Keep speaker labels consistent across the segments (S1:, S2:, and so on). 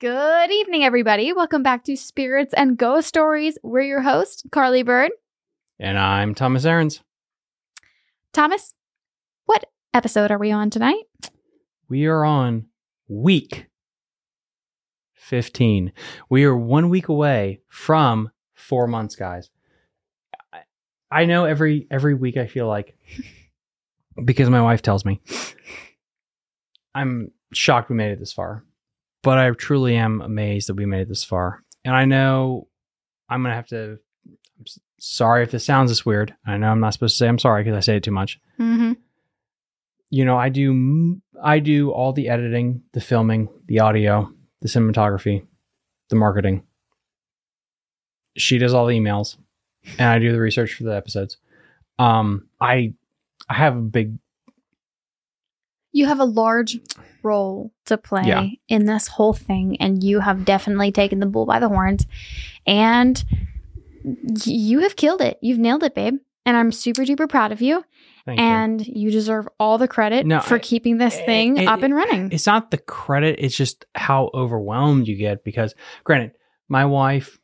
S1: Good evening, everybody. Welcome back to Spirits and Ghost Stories. We're your host, Carly Bird.
S2: And I'm Thomas Aarons.
S1: Thomas, what episode are we on tonight?
S2: We are on week 15. We are one week away from four months, guys. I- I know every every week I feel like because my wife tells me I'm shocked we made it this far. But I truly am amazed that we made it this far. And I know I'm gonna have to I'm sorry if this sounds this weird. I know I'm not supposed to say I'm sorry because I say it too much.
S1: Mm-hmm.
S2: you know i do I do all the editing the filming the audio the cinematography the marketing she does all the emails and i do the research for the episodes um i i have a big
S1: You have a large role to play
S2: Yeah.
S1: in this whole thing, and you have definitely taken the bull by the horns, and you have killed it. You've nailed it, babe. And I'm super duper proud of you.
S2: thank
S1: and you. deserve all the credit
S2: No,
S1: for
S2: I-
S1: keeping this thing
S2: it-
S1: up and running.
S2: it's not the credit it's just how overwhelmed you get because granted my wife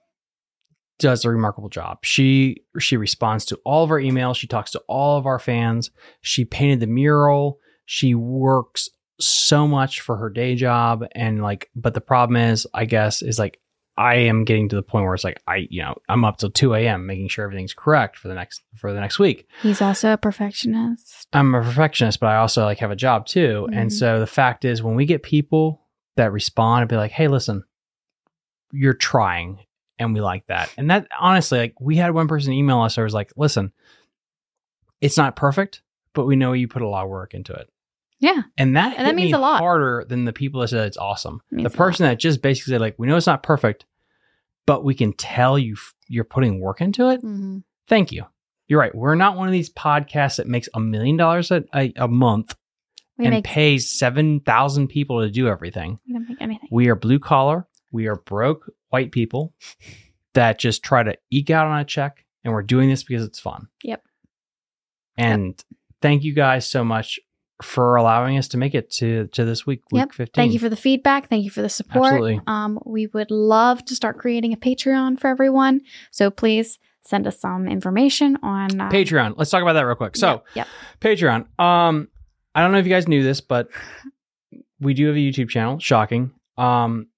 S2: does a remarkable job she she responds to all of our emails she talks to all of our fans she painted the mural she works so much for her day job and like but the problem is i guess is like i am getting to the point where it's like i you know i'm up till 2 a.m making sure everything's correct for the next for the next week
S1: He's also a perfectionist.
S2: I'm a perfectionist, but I also like have a job too. And
S1: Mhm.
S2: so the fact is when we get people that respond and be like, hey, listen, you're trying and we like that. And that honestly, like we had one person email us that was like, listen, it's not perfect, but we know you put a lot of work into it.
S1: Yeah.
S2: And that,
S1: And that means
S2: me
S1: a lot.
S2: harder than the people that said it's awesome.
S1: It
S2: The person that just basically said like, we know it's not perfect, but we can tell you f- you're putting work into it
S1: Mm-hmm.
S2: thank you. You're right. We're not one of these podcasts that makes a million dollars a month
S1: We
S2: and
S1: make
S2: pays 7,000 people to do everything.
S1: we don't make anything.
S2: We are blue collar. We are broke white people that just try to eke out on a check. And we're doing this because it's fun.
S1: Yep.
S2: And thank you guys so much for allowing us to make it to, to this week, week
S1: Yep.
S2: 15.
S1: Thank you for the feedback. Thank you for the support.
S2: Absolutely.
S1: Um, we would love to start creating a Patreon for everyone. So please send us some information on uh,
S2: Patreon. Let's talk about that real quick. So,
S1: Yep, yep.
S2: Patreon. Um, I don't know if you guys knew this, but we do have a YouTube channel. Shocking. Um,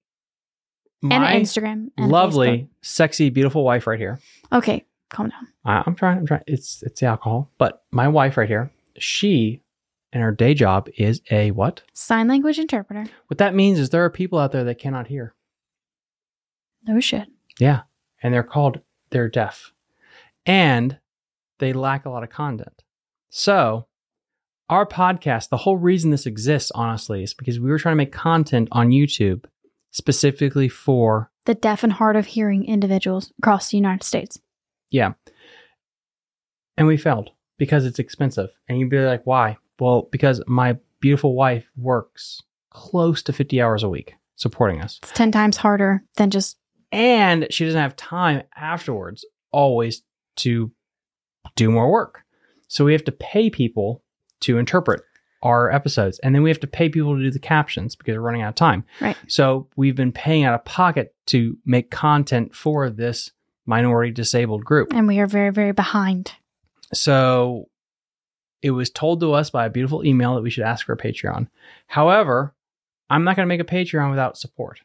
S1: and Instagram and
S2: lovely, sexy, beautiful wife right here.
S1: Okay, calm down.
S2: I, I'm trying. I'm trying. It's it's the alcohol, but my wife right here. She, and her day job is a what?
S1: Sign language interpreter.
S2: What that means is there are people out there that cannot hear.
S1: No shit.
S2: Yeah, and they're called they're deaf, and they lack a lot of content. So, our podcast, the whole reason this exists, honestly, is because we were trying to make content on YouTube specifically for
S1: The deaf and hard of hearing individuals across the United States.
S2: yeah, and we failed because it's expensive. And you'd be like, why? Well, because my beautiful wife works close to fifty hours a week supporting us.
S1: It's 10 times harder than just
S2: and she doesn't have time afterwards always to do more work. So we have to pay people to interpret our episodes and then we have to pay people to do the captions because we're running out of time.
S1: Right.
S2: So we've been paying out of pocket to make content for this minority disabled group.
S1: and we are very very behind.
S2: So it was told to us by a beautiful email that we should ask for a Patreon. However, I'm not going to make a Patreon without support.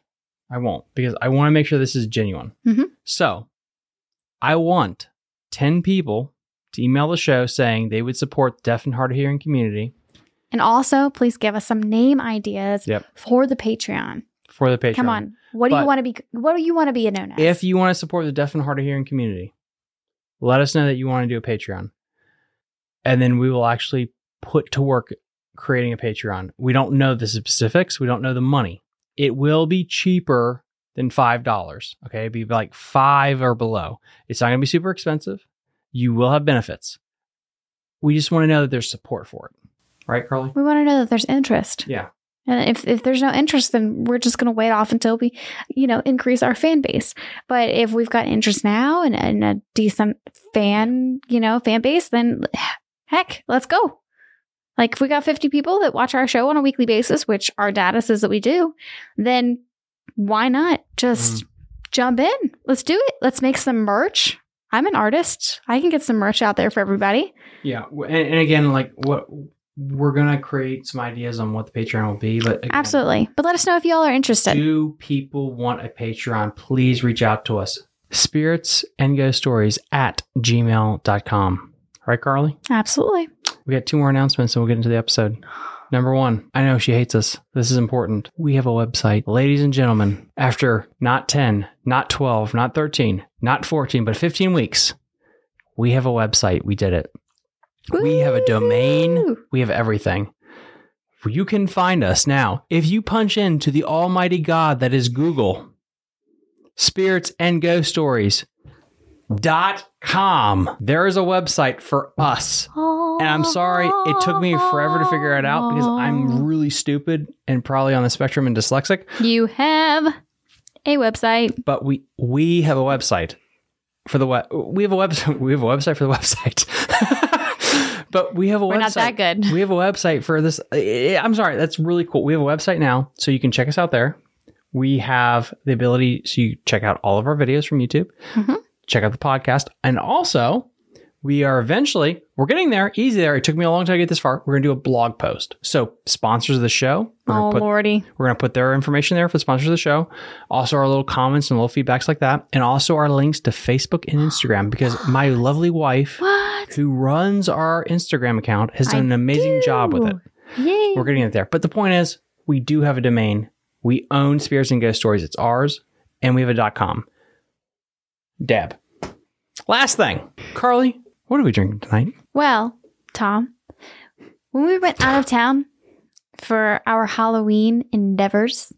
S2: I won't because I want to make sure this is genuine.
S1: Mhm.
S2: So I want 10 people to email the show saying they would support the deaf and hard of hearing community
S1: And also, please give us some name ideas
S2: Yep.
S1: for the Patreon.
S2: for the Patreon.
S1: Come on. What do you want to be what do you want to be known as?
S2: If you want to support the deaf and hard of hearing community, let us know that you want to do a Patreon. And then we will actually put to work creating a Patreon. We don't know the specifics, we don't know the money. It will be cheaper than $5. Okay. It'd be like five or below. It's not going to be super expensive. You will have benefits. We just want to know that there's support for it. Right, Carly?
S1: we want to know that there's interest.
S2: Yeah.
S1: And if, if there's no interest, then we're just going to wait off until we, you know, increase our fan base. But if we've got interest now and, and a decent fan, you know, fan base, then heck, let's go. Like if we got 50 people that watch our show on a weekly basis, which our data says that we do, then why not just mm. jump in? Let's do it. Let's make some merch. I'm an artist. I can get some merch out there for everybody.
S2: Yeah, and, and again, like what we're gonna create some ideas on what the Patreon will be, but again,
S1: Absolutely. But let us know if y'all are interested.
S2: Do people want a Patreon? Please reach out to us. Spirits and ghost stories at gmail.com. Right, Carly?
S1: Absolutely.
S2: We got two more announcements and we'll get into the episode. Number one, I know she hates us. This is important. We have a website. Ladies and gentlemen, after not 10, not 12, not 13, not 14, but 15 weeks, we have a website. We did it. We have a domain. We have everything. You can find us now. If you punch into the almighty God that is Google, spirits and ghost stories com, there is a website for us. And I'm sorry, it took me forever to figure it out because I'm really stupid and probably on the spectrum and dyslexic.
S1: You have a website.
S2: But we we have a website for the web. We have a website. We have a website for the website. but we have a
S1: We're
S2: website.
S1: not that good.
S2: We have a website for this. eh, I'm sorry, that's really cool. We have a website now, so you can check us out there. We have the ability so you check out all of our videos from YouTube,
S1: Mhm.
S2: Check out the podcast, and also we are eventually we're getting there. Easy there. It took me a long time to get this far. We're gonna do a blog post. So sponsors of the show, we're
S1: Oh,
S2: put
S1: lordy.
S2: we're going to put their information there for the sponsors of the show. Also, our little comments and little feedbacks like that. And also our links to Facebook and Instagram because my lovely wife,
S1: What?
S2: who runs our Instagram account, has done
S1: I
S2: an amazing job with it.
S1: Yay.
S2: We're getting it there. But the point is, we do have a domain. We own Spirits and Ghost Stories. It's ours. And we have a .com. Deb. Last thing. Carly, what are we drinking tonight?
S1: Well, Tom, when we went out of town for our Halloween endeavors,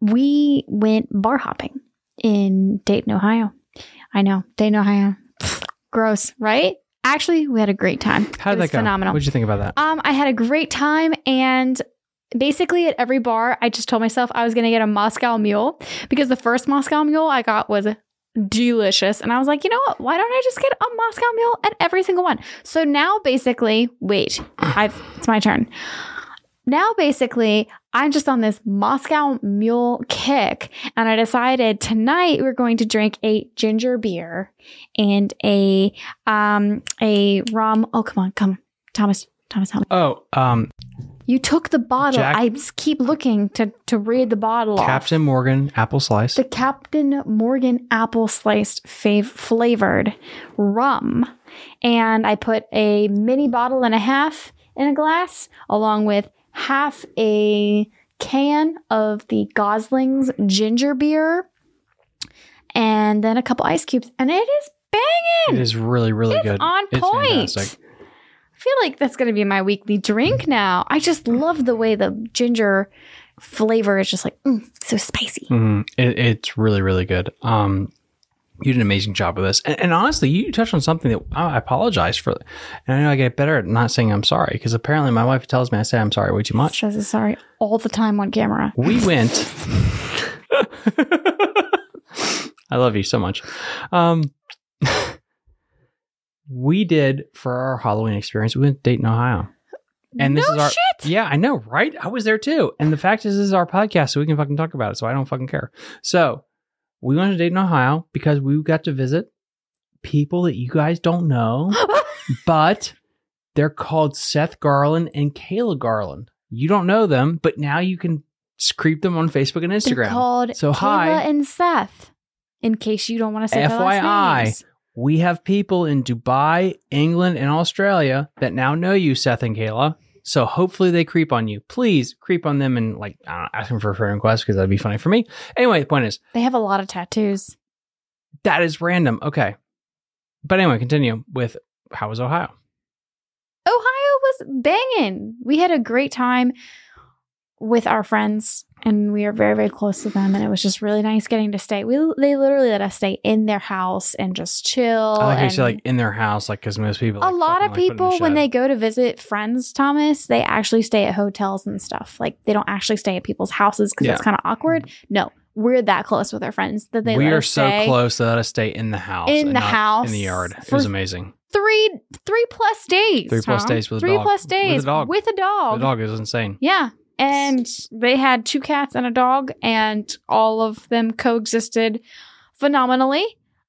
S1: we went bar hopping in Dayton, Ohio. I know, Dayton, Ohio. Gross, right? Actually, we had a great time.
S2: How did
S1: it
S2: that go?
S1: phenomenal.
S2: What did you think about that?
S1: Um, I had a great time and basically at every bar, I just told myself I was gonna get a Moscow mule because the first Moscow mule I got was delicious. And I was like, you know what? Why don't I just get a Moscow mule at every single one? So now basically, wait, I've it's my turn. Now basically, I'm just on this Moscow mule kick, and I decided tonight we're going to drink a ginger beer and a um a rum. Oh come on, come, Thomas, Thomas, help me.
S2: Oh, um,
S1: You took the bottle.
S2: Jack-
S1: I just keep looking to to read the bottle off.
S2: Captain Morgan apple slice.
S1: the Captain Morgan apple sliced fav- flavored rum. And I put a mini bottle and a half in a glass, along with half a can of the Gosling's ginger beer, and then a couple ice cubes. And it is banging.
S2: it is really, really
S1: It's
S2: good.
S1: on point.
S2: fantastic.
S1: I feel like that's going to be my weekly drink now. I just love the way the ginger flavor is just like mm, so spicy.
S2: hmm It, it's really, really good. Um, you did an amazing job with this, and, and honestly, you touched on something that I apologize for. And I know I get better at not saying I'm sorry because apparently my wife tells me I say I'm sorry way too much.
S1: Says sorry all the time on camera.
S2: We went. I love you so much. Um, we did for our Halloween experience. We went to Dayton, Ohio. And this
S1: no
S2: is our
S1: shit.
S2: Yeah, I know, right? I was there too. And the fact is, this is our podcast, so we can fucking talk about it. So I don't fucking care. So we went to Dayton, Ohio, because we got to visit people that you guys don't know, but they're called Seth Garland and Kayla Garland. You don't know them, but now you can creep them on Facebook and
S1: They're
S2: Instagram.
S1: called
S2: So,
S1: Kayla
S2: hi.
S1: and Seth. In case you don't want to say
S2: FYI. We have people in Dubai, England, and Australia that now know you, Seth and Kayla. So hopefully they creep on you. Please creep on them and like I don't know, ask them for a friend request because that'd be funny for me. Anyway, the point is
S1: They have a lot of tattoos.
S2: that is random. Okay, but anyway, continue with how was Ohio?
S1: Ohio was banging. We had a great time with our friends, and we are very, very close to them. And it was just really nice getting to stay. We they literally let us stay in their house and just chill.
S2: I like how you say like in their house, like because most people
S1: a lot
S2: fucking,
S1: of
S2: like, put in a
S1: people when they go to visit friends, Thomas, they actually stay at hotels and stuff. Like they don't actually stay at people's houses because
S2: Yeah.
S1: it's kind of awkward. No, we're that close with our friends that they
S2: we
S1: let
S2: are
S1: us
S2: so
S1: stay
S2: close that let us stay in the house,
S1: In the house
S2: in the yard. It was amazing.
S1: three three plus days.
S2: Three plus
S1: Tom.
S2: days with a
S1: three
S2: dog.
S1: plus
S2: With a dog.
S1: with a dog.
S2: The dog is insane.
S1: Yeah, and they had two cats and a dog, and all of them coexisted phenomenally.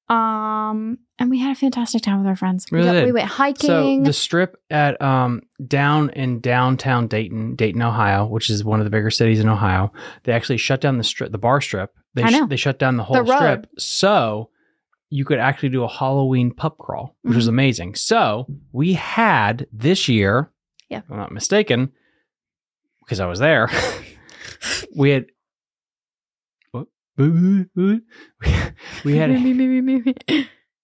S1: Um, and we had a fantastic time with our friends. We,
S2: Really
S1: got- we went hiking.
S2: So the strip at um down in downtown Dayton, Dayton, Ohio, which is one of the bigger cities in Ohio, they actually shut down the strip, the bar strip. They
S1: I know.
S2: they shut down the whole
S1: road.
S2: strip, so you could actually do a Halloween pup crawl, which was
S1: Mhm.
S2: amazing. So we had this year,
S1: Yeah.
S2: if I'm not mistaken, because I was there. we had. We had.
S1: Me, me, me.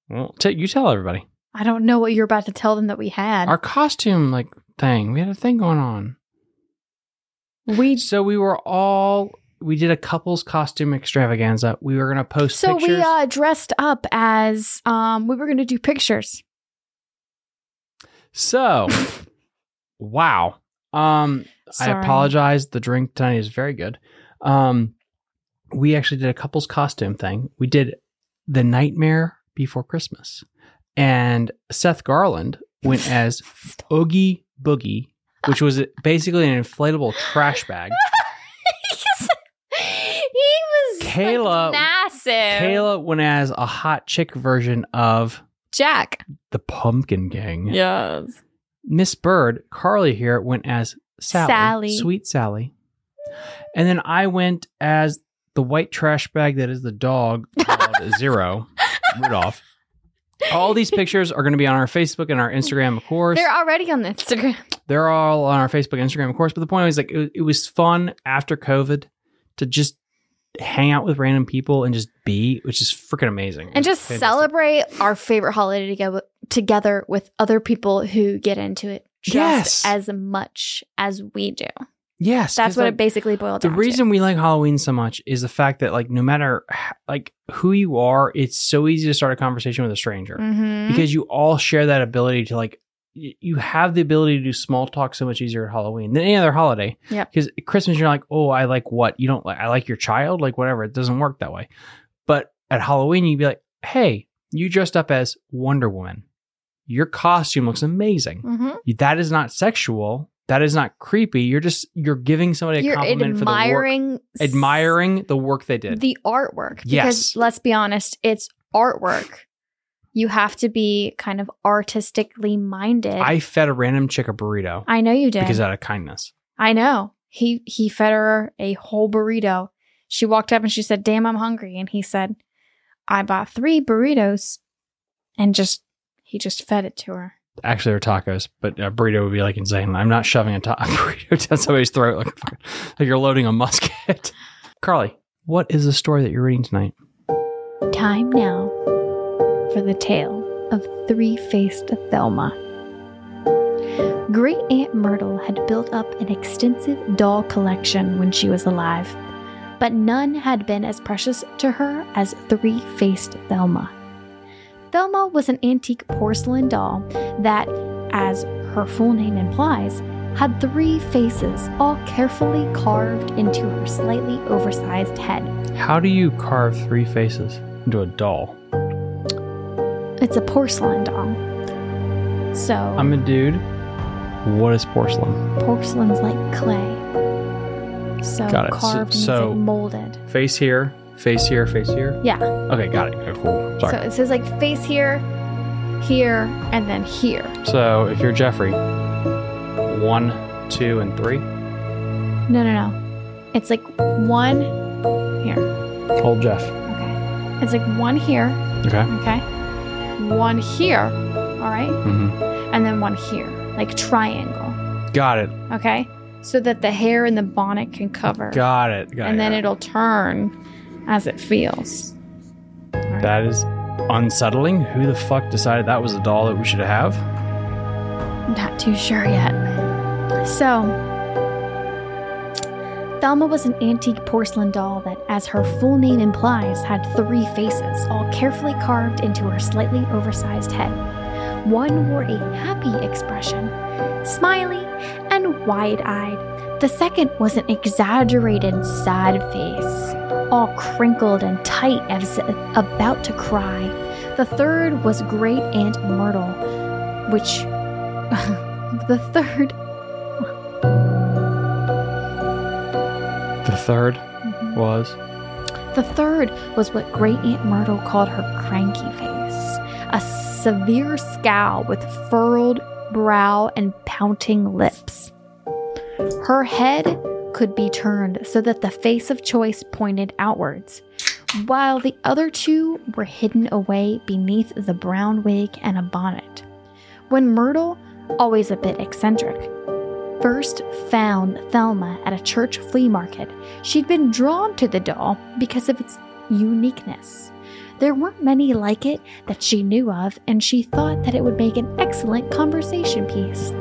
S2: Well, t- you tell everybody.
S1: I don't know what you're about to tell them that we had.
S2: Our costume like thing. We had a thing going on.
S1: we
S2: So we were all we did a couples costume extravaganza. We were gonna post
S1: so
S2: pictures.
S1: we uh dressed up as um we were gonna do pictures.
S2: so wow. Um I apologize. The drink tonight is very good. Um we actually did a couples costume thing. We did the nightmare before Christmas. And Seth Garland went as Oogie Boogie, which was basically an inflatable trash bag.
S1: he was
S2: Kayla-
S1: like, massive.
S2: Kayla went as a hot chick version of
S1: Jack.
S2: the Pumpkin King.
S1: Yes.
S2: Miss Bird, Carly here, went as Sally,
S1: Sally.
S2: Sweet Sally. And then I went as the white trash bag that is the dog called Zero, Rudolph. All these pictures are going to be on our Facebook and our Instagram, of course.
S1: They're already on the Instagram.
S2: They're all on our Facebook, Instagram, of course. But the point was like it, it was fun after COVID to just hang out with random people and just be, which is freaking amazing.
S1: And just
S2: fantastic.
S1: celebrate our favorite holiday together together with other people who get into it just
S2: Yes.
S1: as much as we do.
S2: Yes,
S1: that's what
S2: like,
S1: it basically boiled down.
S2: the reason we like Halloween so much is the fact that like no matter like who you are, it's so easy to start a conversation with a stranger.
S1: Mhm.
S2: because you all share that ability to like y- you have the ability to do small talk so much easier at Halloween than any other holiday.
S1: Yeah,
S2: Because Christmas you're like, oh, I like what you don't like. I like your child, like whatever. It doesn't work that way. But at Halloween you'd be like, hey, you dressed up as Wonder Woman. Your costume looks amazing.
S1: Mhm.
S2: That is not sexual. That is not creepy. You're just you're giving somebody a
S1: You're
S2: compliment for the work
S1: admiring
S2: admiring the work they did.
S1: the artwork. Because
S2: Yes.
S1: let's be honest, it's artwork. You have to be kind of artistically minded.
S2: I fed a random chick a burrito
S1: I know you did.
S2: because out of kindness.
S1: I know. He he fed her a whole burrito. She walked up and she said, "Damn, I'm hungry." And he said, "I bought 3 burritos." And just he just fed it to her.
S2: Actually, they're tacos, but a burrito would be like insane. I'm not shoving a, ta- a burrito down somebody's throat like, like you're loading a musket. Carly, what is the story that you're reading tonight?
S1: Time now for the tale of three-faced Thelma. Great Aunt Myrtle had built up an extensive doll collection when she was alive, but none had been as precious to her as three-faced Thelma. Thelma was an antique porcelain doll that, as her full name implies, had three faces all carefully carved into her slightly oversized head.
S2: How do you carve three faces into a doll?
S1: It's a porcelain doll. So
S2: I'm a dude. What is porcelain?
S1: porcelain's like clay. So
S2: Got it. So-
S1: carved
S2: so-
S1: like molded.
S2: Face here, face here, face here.
S1: Yeah.
S2: Okay, got it. Okay, cool.
S1: So it says like face here, here, and then here.
S2: So, if you're Jeffrey, one, two, and three,
S1: No, no, no. It's like one here.
S2: hold Jeff.
S1: Okay. It's like one here.
S2: Okay.
S1: Okay. One here. All right.
S2: hmm
S1: And then one here, like triangle.
S2: Got it.
S1: Okay. So that the hair and the bonnet can cover.
S2: Got it. Got
S1: and
S2: it.
S1: then
S2: it.
S1: it'll turn as it feels. Right.
S2: That is unsettling. Who the fuck decided that was a doll that we should have?
S1: Not too sure yet. So, Thelma was an antique porcelain doll that, as her full name implies, had three faces, all carefully carved into her slightly oversized head. One wore a happy expression, smiley and wide eyed. The second was an exaggerated, sad face, all crinkled and tight as about to cry. The third was Great Aunt Myrtle, which the third The
S2: third
S1: Mhm.
S2: was
S1: The third was what Great Aunt Myrtle called her cranky face a severe scowl with furrowed brow and pouting lips. Her head could be turned so that the face of choice pointed outwards, while the other two were hidden away beneath the brown wig and a bonnet. When Myrtle, always a bit eccentric, first found Thelma at a church flea market, she'd been drawn to the doll because of its uniqueness. There weren't many like it that she knew of, and she thought that it would make an excellent conversation piece.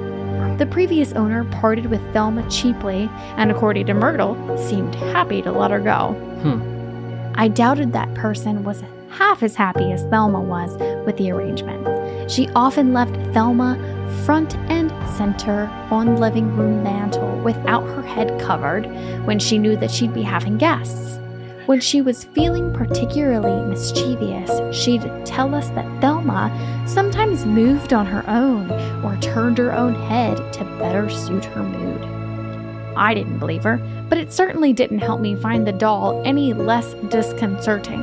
S1: The previous owner parted with Thelma cheaply, and according to Myrtle, seemed happy to let her go.
S2: Hmm.
S1: I doubted that person was half as happy as Thelma was with the arrangement. She often left Thelma front and center on the living room mantel without her head covered when she knew that she'd be having guests. When she was feeling particularly mischievous, she'd tell us that Thelma sometimes moved on her own or turned her own head to better suit her mood. I didn't believe her, but it certainly didn't help me find the doll any less disconcerting.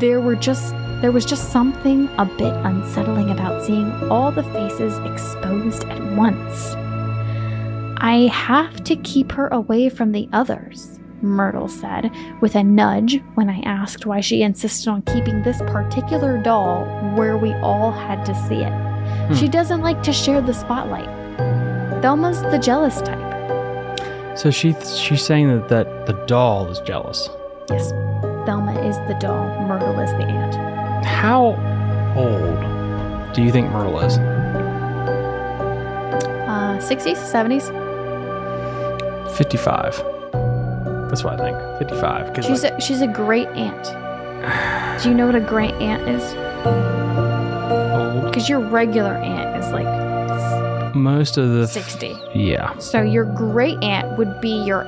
S1: There were just there was just something a bit unsettling about seeing all the faces exposed at once. I have to keep her away from the others, Myrtle said, with a nudge when I asked why she insisted on keeping this particular doll where we all had to see it. She doesn't like to share the spotlight. Thelma's the jealous type.
S2: so she she's saying that, that the doll is jealous.
S1: Yes, Thelma is the doll, Myrtle is the aunt.
S2: How old do you think Myrtle is?
S1: Uh, 60s, 70s?
S2: 55. That's what I think. 55. Because
S1: She's a, she's a great aunt. Do you know what a great aunt is? Because your regular aunt is like
S2: Most of the
S1: 60.
S2: yeah.
S1: So your great aunt would be your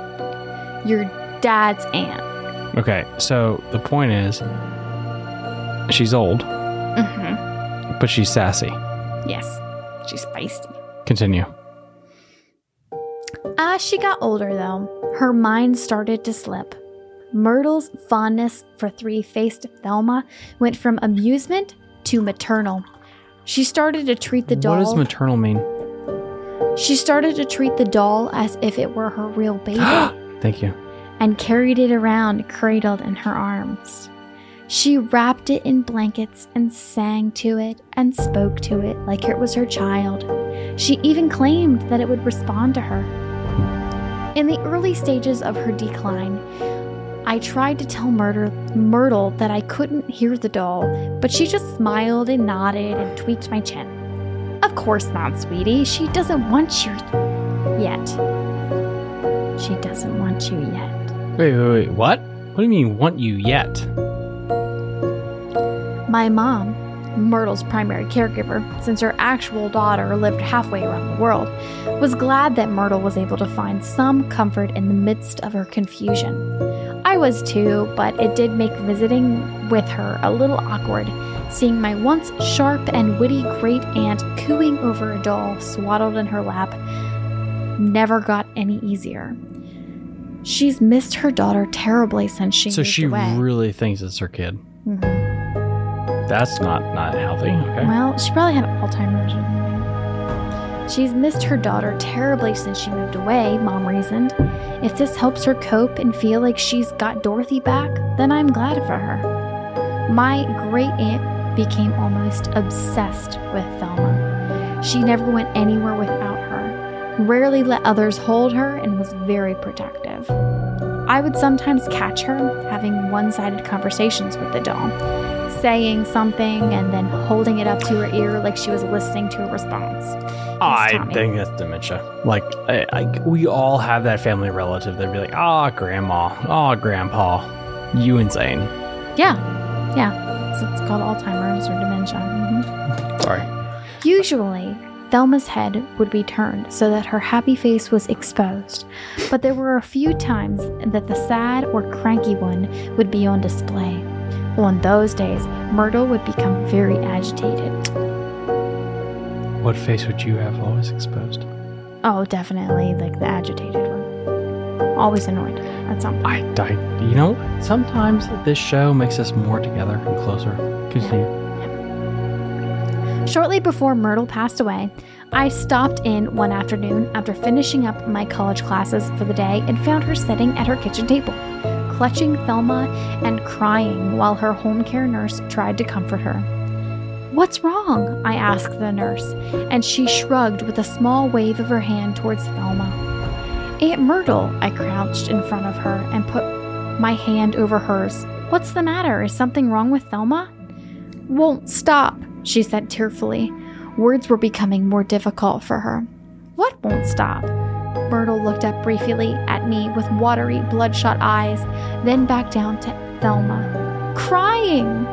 S1: your dad's aunt.
S2: Okay, so the point is, she's old,
S1: Mm-hmm.
S2: but she's sassy.
S1: Yes, she's feisty.
S2: Continue.
S1: As she got older, though, her mind started to slip. Myrtle's fondness for three faced Thelma went from amusement to maternal. She started to treat the doll.
S2: What does maternal mean?
S1: she started to treat the doll as if it were her real baby
S2: Thank you.
S1: and carried it around cradled in her arms. She wrapped it in blankets and sang to it and spoke to it like it was her child. She even claimed that it would respond to her. In the early stages of her decline, I tried to tell Myrtle, Myrtle that I couldn't hear the doll, but she just smiled and nodded and tweaked my chin. Of course not, sweetie. She doesn't want you yet. She doesn't want you yet.
S2: Wait, wait, wait. What? What do you mean, want you yet?
S1: My mom, Myrtle's primary caregiver, since her actual daughter lived halfway around the world, was glad that Myrtle was able to find some comfort in the midst of her confusion. I was too, but it did make visiting with her a little awkward, seeing my once sharp and witty great aunt cooing over a doll swaddled in her lap never got any easier. She's missed her daughter terribly since she
S2: so she
S1: away.
S2: really thinks it's her kid.
S1: Mhm.
S2: That's not not healthy. Hmm. Okay.
S1: Well, she probably had Alzheimer's or something. She's missed her daughter terribly since she moved away, Mom reasoned. If this helps her cope and feel like she's got Dorothy back, then I'm glad for her. My great aunt became almost obsessed with Thelma. She never went anywhere without her, rarely let others hold her, and was very protective. I would sometimes catch her having one sided conversations with the doll, saying something and then holding it up to her ear like she was listening to a response.
S2: I think that's dementia. Like, I, I, we all have that family relative that'd be like, "Ah, grandma, ah, grandpa, you insane."
S1: Yeah, yeah. So it's called Alzheimer's or dementia. Mhm.
S2: Sorry.
S1: Usually, Thelma's head would be turned so that her happy face was exposed, but there were a few times that the sad or cranky one would be on display. On those days, Myrtle would become very agitated.
S2: What face would you have always exposed?
S1: Oh, definitely, like the agitated one. always annoyed at some point.
S2: I, I, you know, sometimes this show makes us more together and closer. Continue.
S1: Shortly before Myrtle passed away, I stopped in one afternoon after finishing up my college classes for the day and found her sitting at her kitchen table, clutching Thelma and crying while her home care nurse tried to comfort her. What's wrong? I asked the nurse, and she shrugged with a small wave of her hand towards Thelma. Aunt Myrtle, I crouched in front of her and put my hand over hers. What's the matter? Is something wrong with Thelma? Won't stop, she said tearfully. Words were becoming more difficult for her. What won't stop? Myrtle looked up briefly at me with watery, bloodshot eyes, then back down to Thelma. Crying!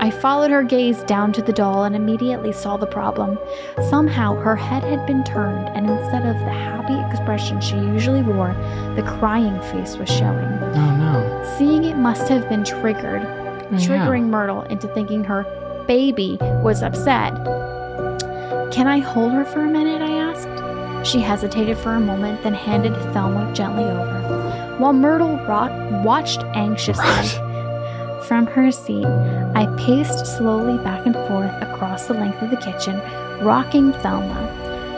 S1: I followed her gaze down to the doll and immediately saw the problem. Somehow her head had been turned, and instead of the happy expression she usually wore, the crying face was showing.
S2: Oh no.
S1: Seeing it must have been triggered,
S2: Yeah.
S1: triggering Myrtle into thinking her baby was upset. Can I hold her for a minute? I asked. She hesitated for a moment, then handed Thelma gently over. While Myrtle ro- watched anxiously
S2: Right.
S1: from her seat, I paced slowly back and forth across the length of the kitchen, rocking Thelma.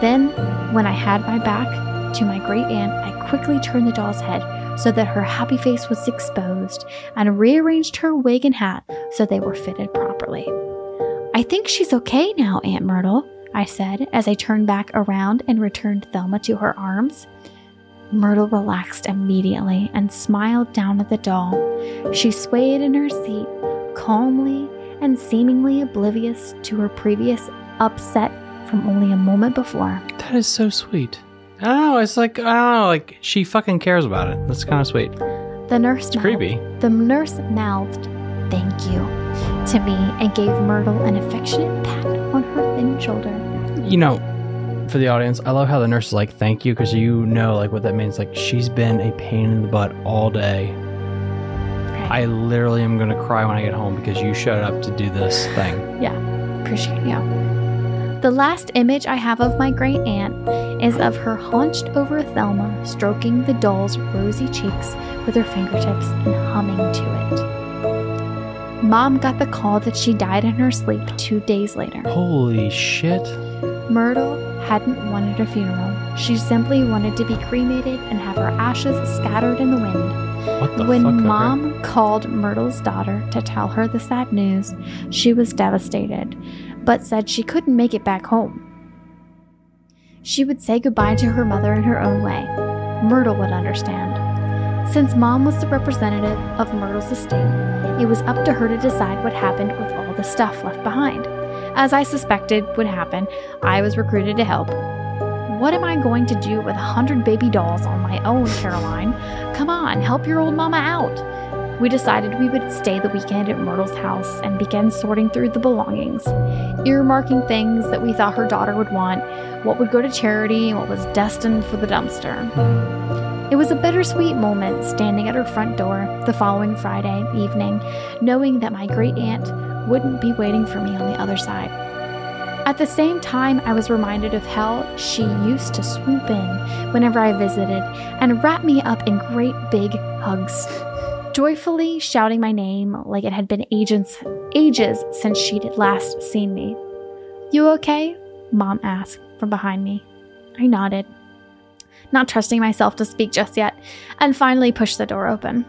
S1: Then, when I had my back to my great aunt, I quickly turned the doll's head so that her happy face was exposed and rearranged her wig and hat so they were fitted properly. I think she's okay now, Aunt Myrtle, I said as I turned back around and returned Thelma to her arms. Myrtle relaxed immediately and smiled down at the doll. She swayed in her seat, calmly and seemingly oblivious to her previous upset from only a moment before.
S2: That is so sweet. I. It's like oh. Like she fucking cares about it. That's kind of sweet.
S1: The nurse
S2: It's
S1: mouthed-
S2: creepy.
S1: The nurse mouthed, "Thank you," to me and gave Myrtle an affectionate pat on her thin shoulder.
S2: You know, for the audience, I love how the nurse is like, "Thank you," because you know, like, what that means. Like, she's been a pain in the butt all day. I literally am gonna cry when I get home because you showed up to do this thing.
S1: Yeah, appreciate you. The last image I have of my great aunt is of her hunched over Thelma, stroking the doll's rosy cheeks with her fingertips and humming to it. Mom got the call that she died in her sleep two days later.
S2: Holy shit!
S1: Myrtle hadn't wanted a funeral. She simply wanted to be cremated and have her ashes scattered in the wind.
S2: What the
S1: when
S2: fuck? okay.
S1: mom called Myrtle's daughter to tell her the sad news, she was devastated, but said she couldn't make it back home. She would say goodbye to her mother in her own way. Myrtle would understand. Since mom was the representative of Myrtle's estate, it was up to her to decide what happened with all the stuff left behind. As I suspected would happen, I was recruited to help. What am I going to do with a hundred baby dolls on my own, Caroline? Come on, help your old mama out. We decided we would stay the weekend at Myrtle's house and began sorting through the belongings, earmarking things that we thought her daughter would want, what would go to charity, and what was destined for the dumpster. It was a bittersweet moment standing at her front door the following Friday evening, knowing that my great aunt wouldn't be waiting for me on the other side. At the same time, I was reminded of how she used to swoop in whenever I visited and wrap me up in great big hugs, joyfully shouting my name like it had been ages, ages since she'd last seen me. You okay? Mom asked from behind me. I nodded, not trusting myself to speak just yet, and finally pushed the door open.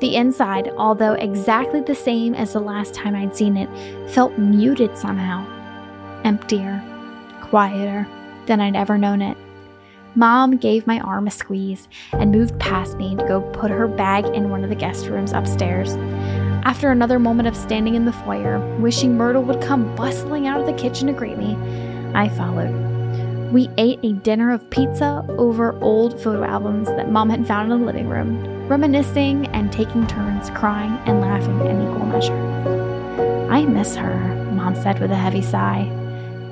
S1: The inside, although exactly the same as the last time I'd seen it, felt muted somehow. Emptier, quieter than I'd ever known it. Mom gave my arm a squeeze and moved past me to go put her bag in one of the guest rooms upstairs. After another moment of standing in the foyer, wishing Myrtle would come bustling out of the kitchen to greet me, I followed. We ate a dinner of pizza over old photo albums that Mom had found in the living room, reminiscing and taking turns crying and laughing in equal measure. I miss her, Mom said with a heavy sigh.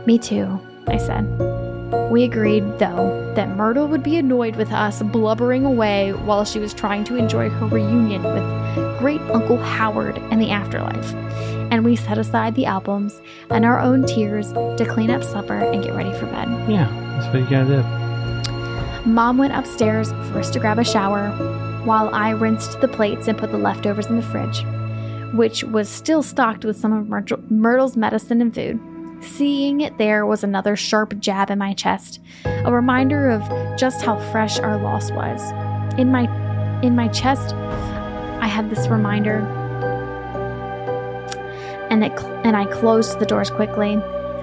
S1: Me too, I said. We agreed, though, that Myrtle would be annoyed with us blubbering away while she was trying to enjoy her reunion with great Uncle Howard in the afterlife. And we set aside the albums and our own tears to clean up supper and get ready for bed.
S2: Yeah, that's what you gotta do.
S1: Mom went upstairs first to grab a shower, while I rinsed the plates and put the leftovers in the fridge, which was still stocked with some of Myrtle- Myrtle's medicine and food. Seeing it there was another sharp jab in my chest, a reminder of just how fresh our loss was. In my in my chest, I had this reminder, and it and I closed the doors quickly.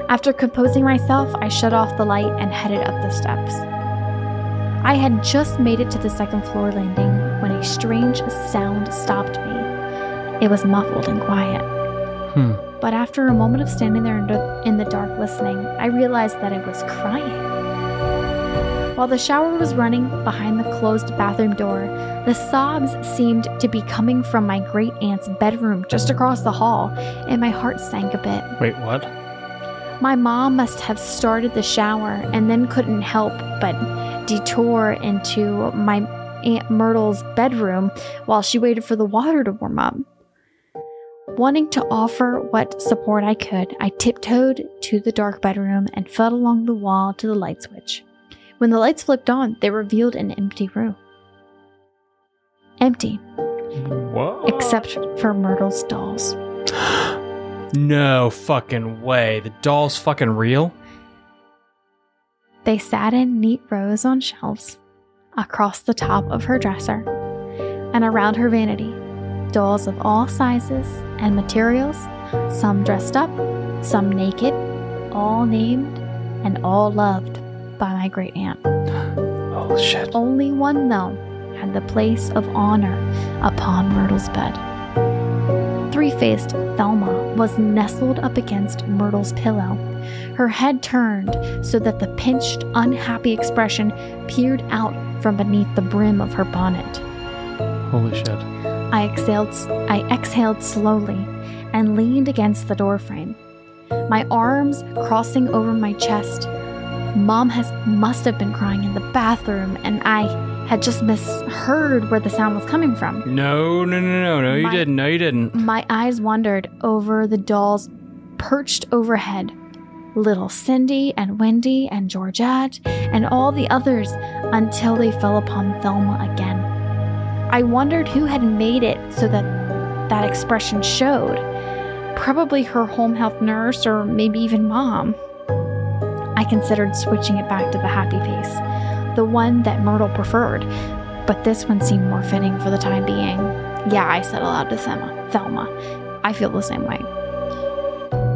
S1: After composing myself, I shut off the light and headed up the steps. I had just made it to the second floor landing when a strange sound stopped me. It was muffled and quiet.
S2: Hmm.
S1: But after a moment of standing there in the, dark listening, I realized that it was crying. While the shower was running behind the closed bathroom door, the sobs seemed to be coming from my great aunt's bedroom just across the hall, and my heart sank a bit.
S2: Wait, what?
S1: My mom must have started the shower and then couldn't help but detour into my Aunt Myrtle's bedroom while she waited for the water to warm up. Wanting to offer what support I could, I tiptoed to the dark bedroom and felt along the wall to the light switch. When the lights flipped on, they revealed an empty room. Empty,
S2: What?
S1: except for Myrtle's dolls.
S2: no fucking way. The doll's fucking real?
S1: They sat in neat rows on shelves across the top of her dresser and around her vanity. Dolls of all sizes and materials, some dressed up, some naked, all named and all loved by my great aunt.
S2: Oh shit.
S1: Only one, though, had the place of honor upon Myrtle's bed. Three faced Thelma was nestled up against Myrtle's pillow, her head turned so that the pinched, unhappy expression peered out from beneath the brim of her bonnet.
S2: Holy shit.
S1: I exhaled, I exhaled slowly and leaned against the doorframe, my arms crossing over my chest. Mom has must have been crying in the bathroom, and I had just misheard where the sound was coming from.
S2: No, no, no, no, no, you
S1: My-
S2: didn't. No, you didn't.
S1: My eyes wandered over the dolls perched overhead. Little Cindy and Wendy and Georgette and all the others until they fell upon Thelma again. I wondered who had made it so that that expression showed. Probably her home health nurse or maybe even mom. I considered switching it back to the happy face, the one that Myrtle preferred, but this one seemed more fitting for the time being. Yeah, I said aloud to Thelma. Thelma, I feel the same way.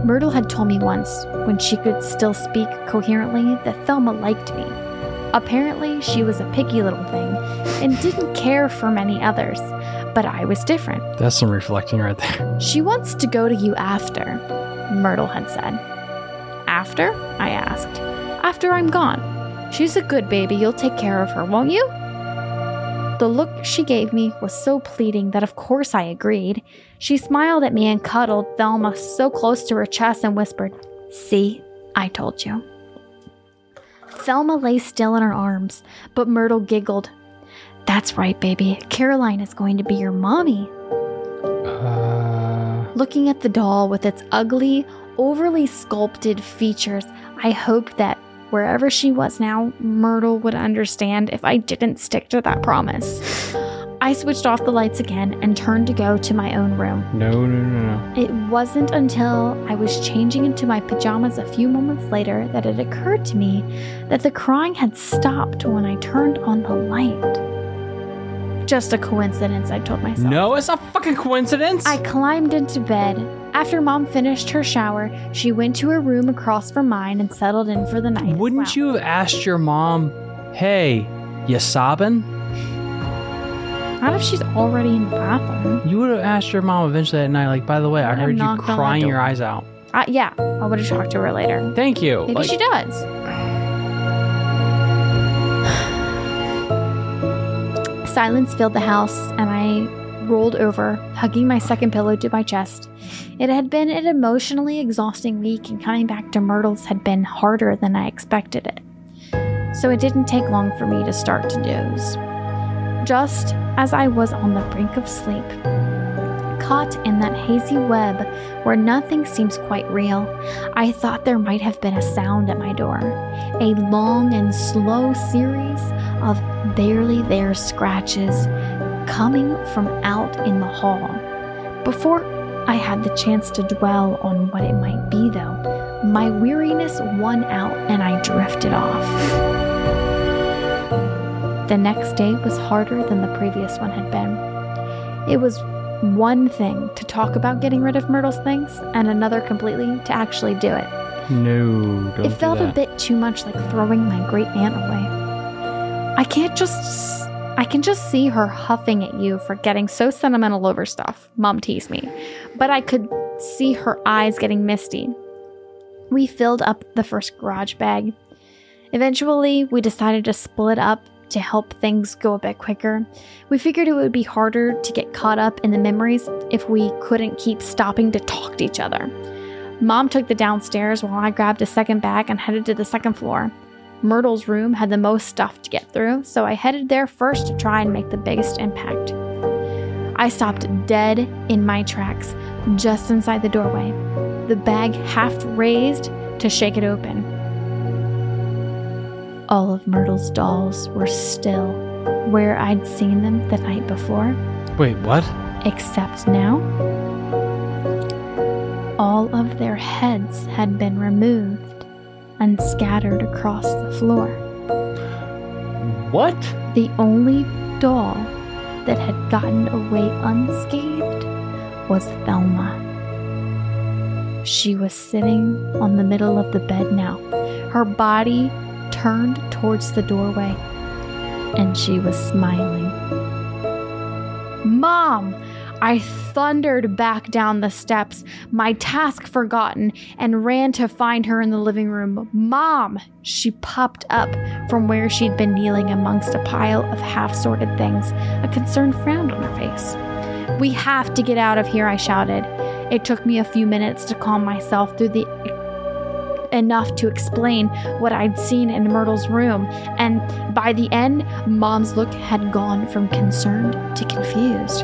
S1: Myrtle had told me once, when she could still speak coherently, that Thelma liked me. Apparently, she was a picky little thing and didn't care for many others, but I was different.
S2: That's some reflecting right there.
S1: She wants to go to you after, Myrtle had said. After? I asked. After I'm gone. She's a good baby. You'll take care of her, won't you? The look she gave me was so pleading that of course I agreed. She smiled at me and cuddled Thelma so close to her chest and whispered, See, I told you. Thelma lay still in her arms, but Myrtle giggled. That's right, baby. Caroline is going to be your mommy.
S2: Uh,
S1: Looking at the doll with its ugly, overly sculpted features, I hoped that wherever she was now, Myrtle would understand if I didn't stick to that promise. I switched off the lights again and turned to go to my own room.
S2: no, no, no, no.
S1: It wasn't until I was changing into my pajamas a few moments later that it occurred to me that the crying had stopped when I turned on the light. Just a coincidence, I told myself.
S2: No, it's a fucking coincidence.
S1: I climbed into bed. After mom finished her shower, she went to her room across from mine and settled in for the night.
S2: Wouldn't you have asked your mom, hey, you sobbing?
S1: Not if she's already in the bathroom.
S2: You would have asked your mom eventually that night, like, by the way, I heard you
S1: knocked on the
S2: crying your eyes out.
S1: Uh, yeah, I would have talked to her later.
S2: Thank you.
S1: Maybe
S2: Like,
S1: she does. Silence filled the house, and I rolled over, hugging my second pillow to my chest. It had been an emotionally exhausting week, and coming back to Myrtle's had been harder than I expected it. So it didn't take long for me to start to doze. Just as I was on the brink of sleep, caught in that hazy web where nothing seems quite real, I thought there might have been a sound at my door. A long and slow series of barely there scratches coming from out in the hall. Before I had the chance to dwell on what it might be, though, my weariness won out and I drifted off. The next day was harder than the previous one had been. It was one thing to talk about getting rid of Myrtle's things, and another completely to actually do it.
S2: No, don't
S1: it felt a bit too much like throwing my great aunt away. I can't just. I can just see her huffing at you for getting so sentimental over stuff. Mom teased me. But I could see her eyes getting misty. We filled up the first garage bag. Eventually, we decided to split up to help things go a bit quicker. We figured it would be harder to get caught up in the memories if we couldn't keep stopping to talk to each other. Mom took the downstairs while I grabbed a second bag and headed to the second floor. Myrtle's room had the most stuff to get through, so I headed there first to try and make the biggest impact. I stopped dead in my tracks, just inside the doorway, the bag half raised to shake it open. All of Myrtle's dolls were still where I'd seen them the night before,
S2: Wait, what?
S1: except now all of their heads had been removed and scattered across the floor.
S2: What?
S1: The only doll that had gotten away unscathed was Thelma. She was sitting on the middle of the bed now, her body turned towards the doorway, and she was smiling. Mom! I thundered back down the steps, my task forgotten, and ran to find her in the living room. Mom! She popped up from where she'd been kneeling amongst a pile of half sorted things, a concerned frown on her face. We have to get out of here, I shouted. It took me a few minutes to calm myself through the enough to explain what I'd seen in Myrtle's room, and by the end, Mom's look had gone from concerned to confused.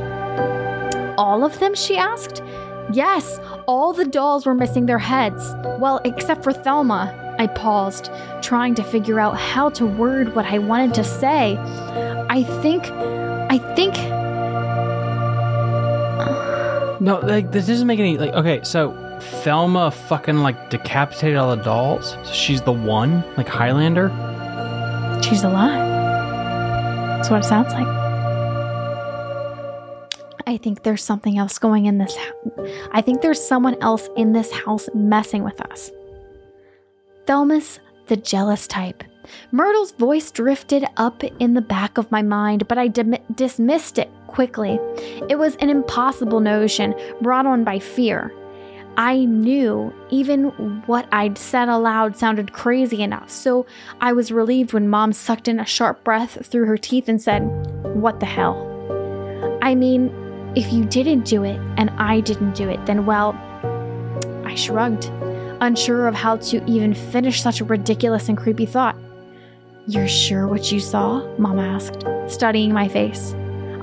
S1: All of them? she asked. Yes, all the dolls were missing their heads. Well, except for Thelma. I paused, trying to figure out how to word what I wanted to say. I think. I think.
S2: No, like this doesn't make any like. Okay, so Thelma fucking like decapitated all the dolls. So she's the one, like Highlander.
S1: She's alive. That's what it sounds like. I think there's something else going in this house. I think there's someone else in this house messing with us. Thelma's the jealous type. Myrtle's voice drifted up in the back of my mind, but I dim- dismissed it quickly. It was an impossible notion brought on by fear. I knew even what I'd said aloud sounded crazy enough, so I was relieved when Mom sucked in a sharp breath through her teeth and said, What the hell? I mean, if you didn't do it and I didn't do it, then well, I shrugged, unsure of how to even finish such a ridiculous and creepy thought. You're sure what you saw? Mom asked, studying my face.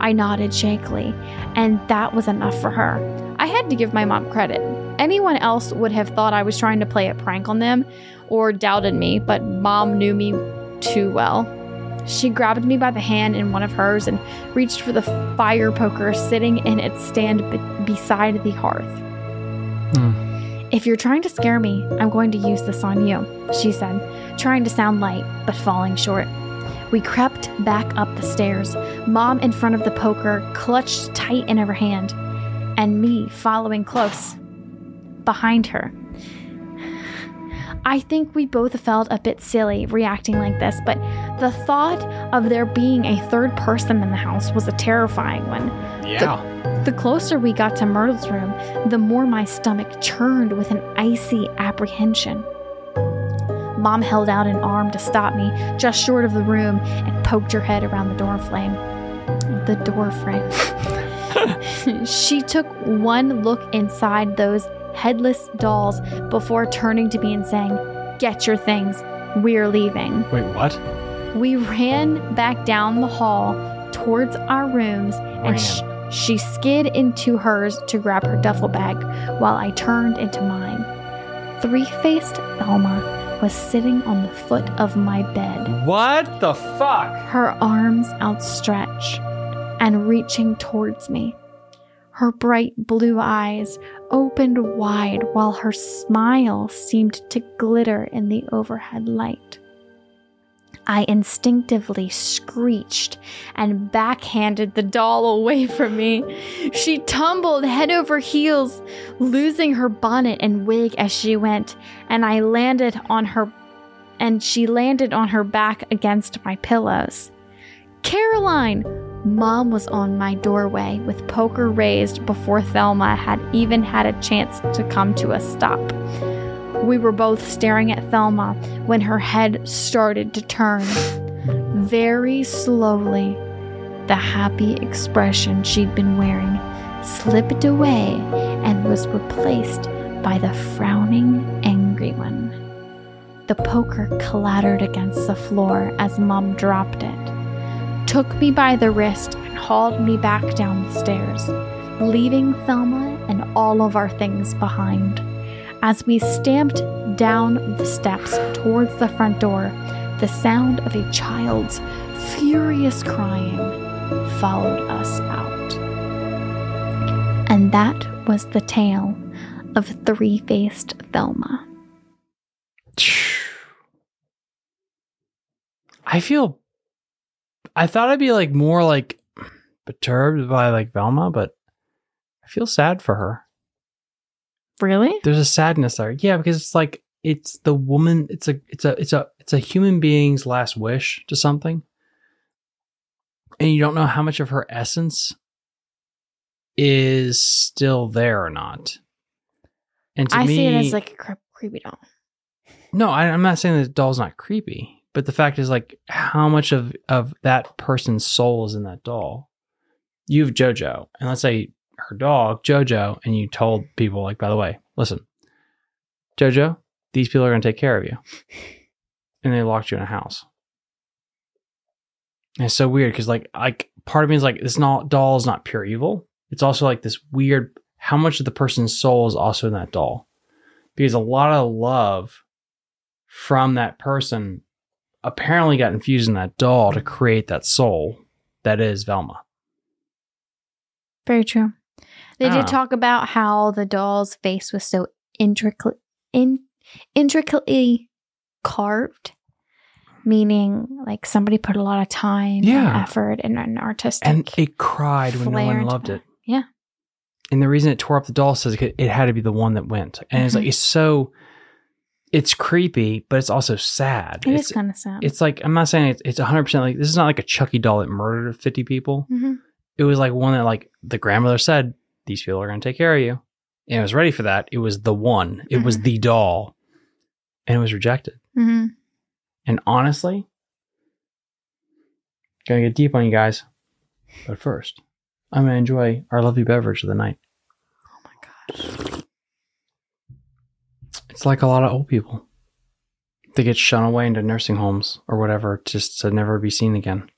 S1: I nodded shakily, and that was enough for her. I had to give my mom credit. Anyone else would have thought I was trying to play a prank on them or doubted me, but mom knew me too well. She grabbed me by the hand in one of hers and reached for the fire poker sitting in its stand be- beside the hearth. Hmm. If you're trying to scare me, I'm going to use this on you, she said, trying to sound light, but falling short. We crept back up the stairs, Mom in front of the poker, clutched tight in her hand, and me following close behind her. I think we both felt a bit silly reacting like this, but the thought of there being a third person in the house was a terrifying one.
S2: Yeah.
S1: The closer we got to Myrtle's room, the more my stomach churned with an icy apprehension. Mom held out an arm to stop me just short of the room and poked her head around the door frame. The door frame. she took one look inside those headless dolls before turning to me and saying, Get your things. We're leaving.
S2: Wait, what?
S1: We ran back down the hall towards our rooms and sh- she skid into hers to grab her duffel bag while I turned into mine. Three faced Thelma was sitting on the foot of my bed,
S2: What the fuck?
S1: her arms outstretched and reaching towards me. Her bright blue eyes opened wide while her smile seemed to glitter in the overhead light. I instinctively screeched and backhanded the doll away from me. She tumbled head over heels, losing her bonnet and wig as she went, and I landed on her and she landed on her back against my pillows. Caroline! Mom was on my doorway with poker raised before Thelma had even had a chance to come to a stop. We were both staring at Thelma when her head started to turn. Very slowly, the happy expression she'd been wearing slipped away and was replaced by the frowning, angry one. The poker clattered against the floor as Mom dropped it, took me by the wrist, and hauled me back down the stairs, leaving Thelma and all of our things behind. As we stamped down the steps towards the front door, the sound of a child's furious crying followed us out. And that was the tale of three faced Thelma.
S2: I feel. I thought I'd be like more like perturbed by like Velma, but I feel sad for her.
S1: Really?
S2: There's a sadness there. Yeah, because it's like it's the woman. It's a it's a it's a it's a human being's last wish to something, and you don't know how much of her essence is still there or not. And to
S1: I
S2: me,
S1: see it as like a cre- creepy doll.
S2: No, I, I'm not saying that the doll's not creepy, but the fact is, like, how much of of that person's soul is in that doll? You have JoJo, and let's say her dog JoJo, and you told people, like, by the way, listen, JoJo, these people are going to take care of you, and they locked you in a house. And it's so weird because, like, like part of me is like, this not doll is not pure evil. It's also like this weird. How much of the person's soul is also in that doll? Because a lot of love from that person apparently got infused in that doll to create that soul that is Velma.
S1: Very true. They did
S2: ah.
S1: talk about how the doll's face was so intricately, in, intricately carved, meaning like somebody put a lot of time
S2: Yeah.
S1: and effort and an artistic.
S2: And it cried when no one loved it.
S1: Yeah.
S2: And the reason it tore up the doll says it had to be the one that went. And it's like,
S1: mm-hmm.
S2: it's so, it's creepy, but it's also sad.
S1: It
S2: it's,
S1: kind of sad.
S2: it's like, I'm not saying it's, it's 100% like, this is not like a Chucky doll that murdered 50 people.
S1: hmm
S2: It was like one that, like, the grandmother said, these people are going to take care of you. And it was ready for that. It was the one, it was
S1: Mhm.
S2: the doll. And it was rejected.
S1: hmm
S2: And honestly, gonna get deep on you guys. But first, I'm gonna enjoy our lovely beverage of the night.
S1: Oh my gosh.
S2: It's like a lot of old people. They get shunned away into nursing homes or whatever just to never be seen again.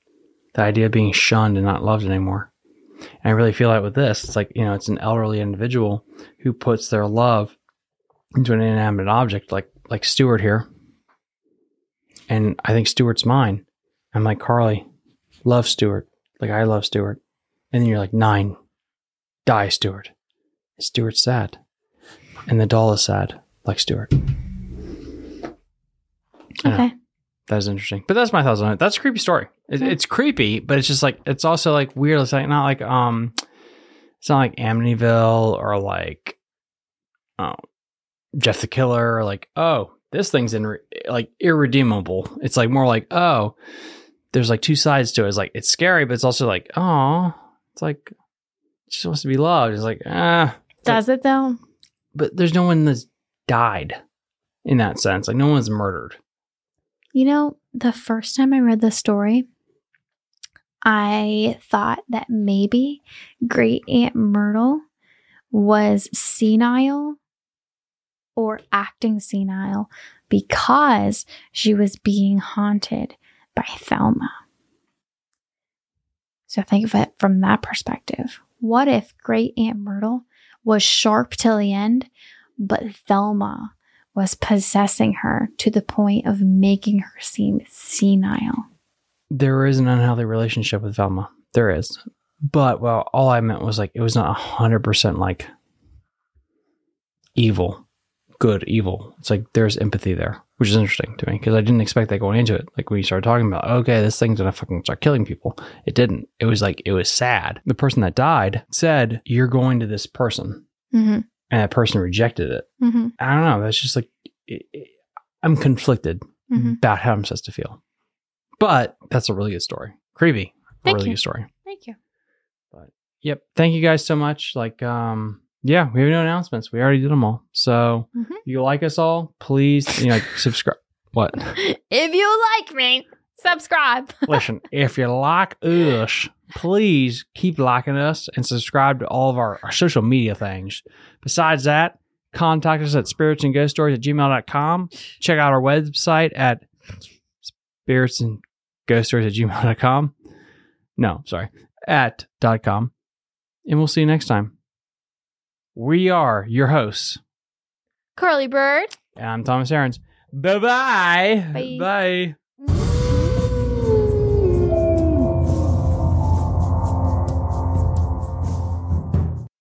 S2: The idea of being shunned and not loved anymore. And I really feel that with this. It's like, you know, it's an elderly individual who puts their love into an inanimate object like like Stuart here. And I think Stuart's mine. I'm like, Carly, love Stuart. Like I love Stuart. And then you're like, nine. Die, Stuart. Stuart's sad. And the doll is sad, like know.
S1: Okay.
S2: That is interesting. But that's my thoughts on it. That's a creepy story. It. It's creepy, but it's just like it's also like weird. It's like not like um, it's not like Amityville or like oh, Jeff the Killer or like oh this thing's in like irredeemable. It's like more like oh, there's like two sides to it. It's like it's scary, but it's also like oh, it's like she wants to be loved. It's like ah,
S1: Does it though?
S2: but there's no one that's died in that sense. Like no one's murdered.
S1: You know, the first time I read this story, I thought that maybe Great Aunt Myrtle was senile or acting senile because she was being haunted by Thelma. So think of it from that perspective. What if Great Aunt Myrtle was sharp till the end, but Thelma was possessing her to the point of making her seem senile.
S2: There is an unhealthy relationship with Velma. There is. But well, all I meant was like it was not a hundred percent like evil, good, evil. It's like there's empathy there, which is interesting to me because I didn't expect that going into it. Like when you started talking about, okay, this thing's gonna fucking start killing people. It didn't. It was like it was sad. The person that died said, "You're going to this person,"
S1: Mm-hmm.
S2: And that person rejected it.
S1: Mm-hmm.
S2: I don't know. That's just like it, it- I'm conflicted
S1: Mhm.
S2: about how I'm supposed to feel. But that's a really good story. Creepy. A really
S1: you.
S2: good story.
S1: Thank you.
S2: But Yep. Thank you guys so much. Like, um, yeah, we have no announcements. We already did them all. So
S1: Mhm.
S2: if you like us all, please, you know, subscribe. What?
S1: If you like me, subscribe.
S2: Listen, if you like us, please keep liking us and subscribe to all of our, our social media things. Besides that, contact us at spirits and ghost stories at gmail.com. Check out our website at spirits and ghost stories at gmail.com. No, sorry, at dot com. And we'll see you next time. We are your hosts.
S1: Curly Bird.
S2: And I'm Thomas Aarons. Bye-bye.
S1: Bye.
S2: Bye.